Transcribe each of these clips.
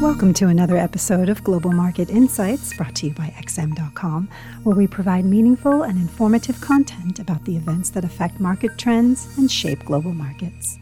Welcome to another episode of Global Market Insights brought to you by XM.com, where we provide meaningful and informative content about the events that affect market trends and shape global markets.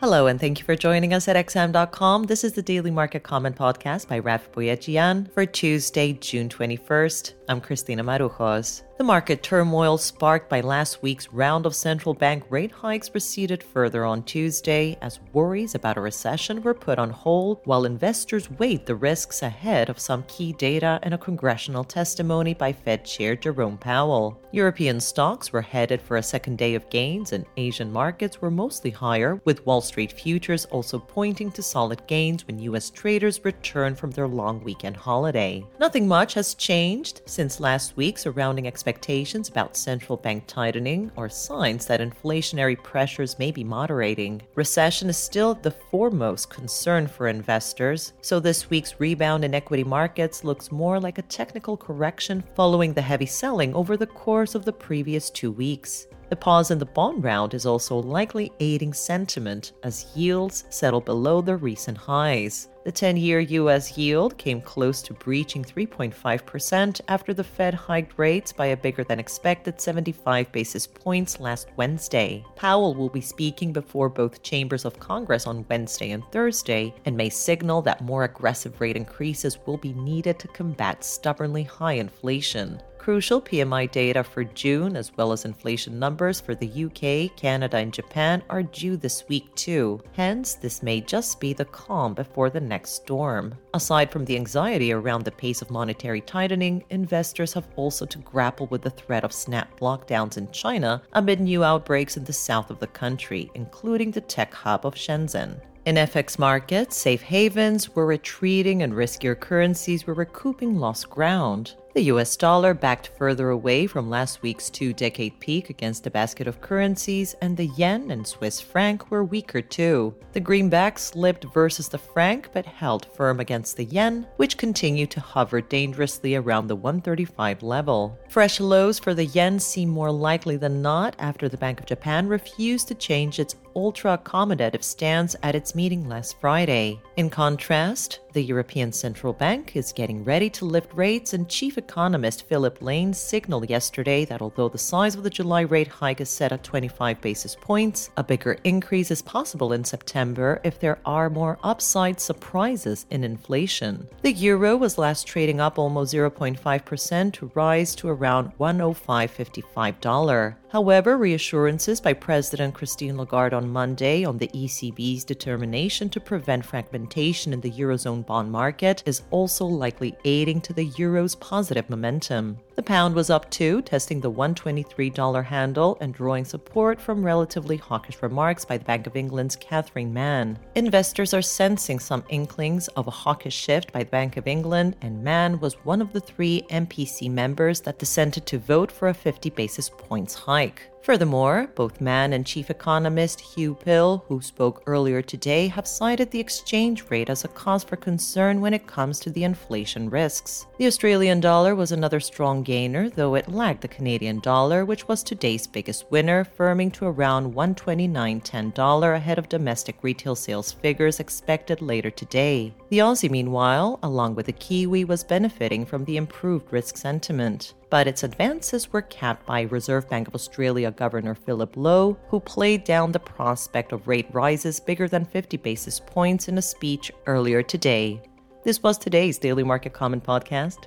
Hello, and thank you for joining us at XM.com. This is the Daily Market Comment Podcast by Raf Boyadjian for Tuesday, June 21st. I'm Christina Marujos. The market turmoil sparked by last week's round of central bank rate hikes proceeded further on Tuesday as worries about a recession were put on hold while investors weighed the risks ahead of some key data and a congressional testimony by Fed Chair Jerome Powell. European stocks were headed for a second day of gains and Asian markets were mostly higher, with Wall Street futures also pointing to solid gains when US traders returned from their long weekend holiday. Nothing much has changed since last week surrounding expectations expectations about central bank tightening are signs that inflationary pressures may be moderating. Recession is still the foremost concern for investors, so this week's rebound in equity markets looks more like a technical correction following the heavy selling over the course of the previous two weeks. The pause in the bond round is also likely aiding sentiment as yields settle below their recent highs. The 10 year US yield came close to breaching 3.5% after the Fed hiked rates by a bigger than expected 75 basis points last Wednesday. Powell will be speaking before both chambers of Congress on Wednesday and Thursday and may signal that more aggressive rate increases will be needed to combat stubbornly high inflation. Crucial PMI data for June, as well as inflation numbers for the UK, Canada, and Japan, are due this week too. Hence, this may just be the calm before the next storm. Aside from the anxiety around the pace of monetary tightening, investors have also to grapple with the threat of snap lockdowns in China amid new outbreaks in the south of the country, including the tech hub of Shenzhen. In FX markets, safe havens were retreating and riskier currencies were recouping lost ground. The US dollar backed further away from last week's two decade peak against a basket of currencies, and the yen and Swiss franc were weaker too. The greenback slipped versus the franc but held firm against the yen, which continued to hover dangerously around the 135 level. Fresh lows for the yen seem more likely than not after the Bank of Japan refused to change its ultra accommodative stance at its meeting last Friday. In contrast, the European Central Bank is getting ready to lift rates, and chief economist Philip Lane signaled yesterday that although the size of the July rate hike is set at 25 basis points, a bigger increase is possible in September if there are more upside surprises in inflation. The euro was last trading up almost 0.5% to rise to around 105.55. However, reassurances by President Christine Lagarde on Monday on the ECB's determination to prevent fragmentation in the Eurozone bond market is also likely aiding to the euro's positive momentum. The pound was up too, testing the $123 handle and drawing support from relatively hawkish remarks by the Bank of England's Catherine Mann. Investors are sensing some inklings of a hawkish shift by the Bank of England, and Mann was one of the three MPC members that dissented to vote for a 50 basis points hike. Furthermore, both Mann and chief economist Hugh Pill, who spoke earlier today, have cited the exchange rate as a cause for concern when it comes to the inflation risks. The Australian dollar was another strong gainer, though it lagged the Canadian dollar, which was today's biggest winner, firming to around $129.10 ahead of domestic retail sales figures expected later today. The Aussie, meanwhile, along with the Kiwi, was benefiting from the improved risk sentiment but its advances were capped by Reserve Bank of Australia Governor Philip Lowe, who played down the prospect of rate rises bigger than 50 basis points in a speech earlier today. This was today's Daily Market Comment podcast.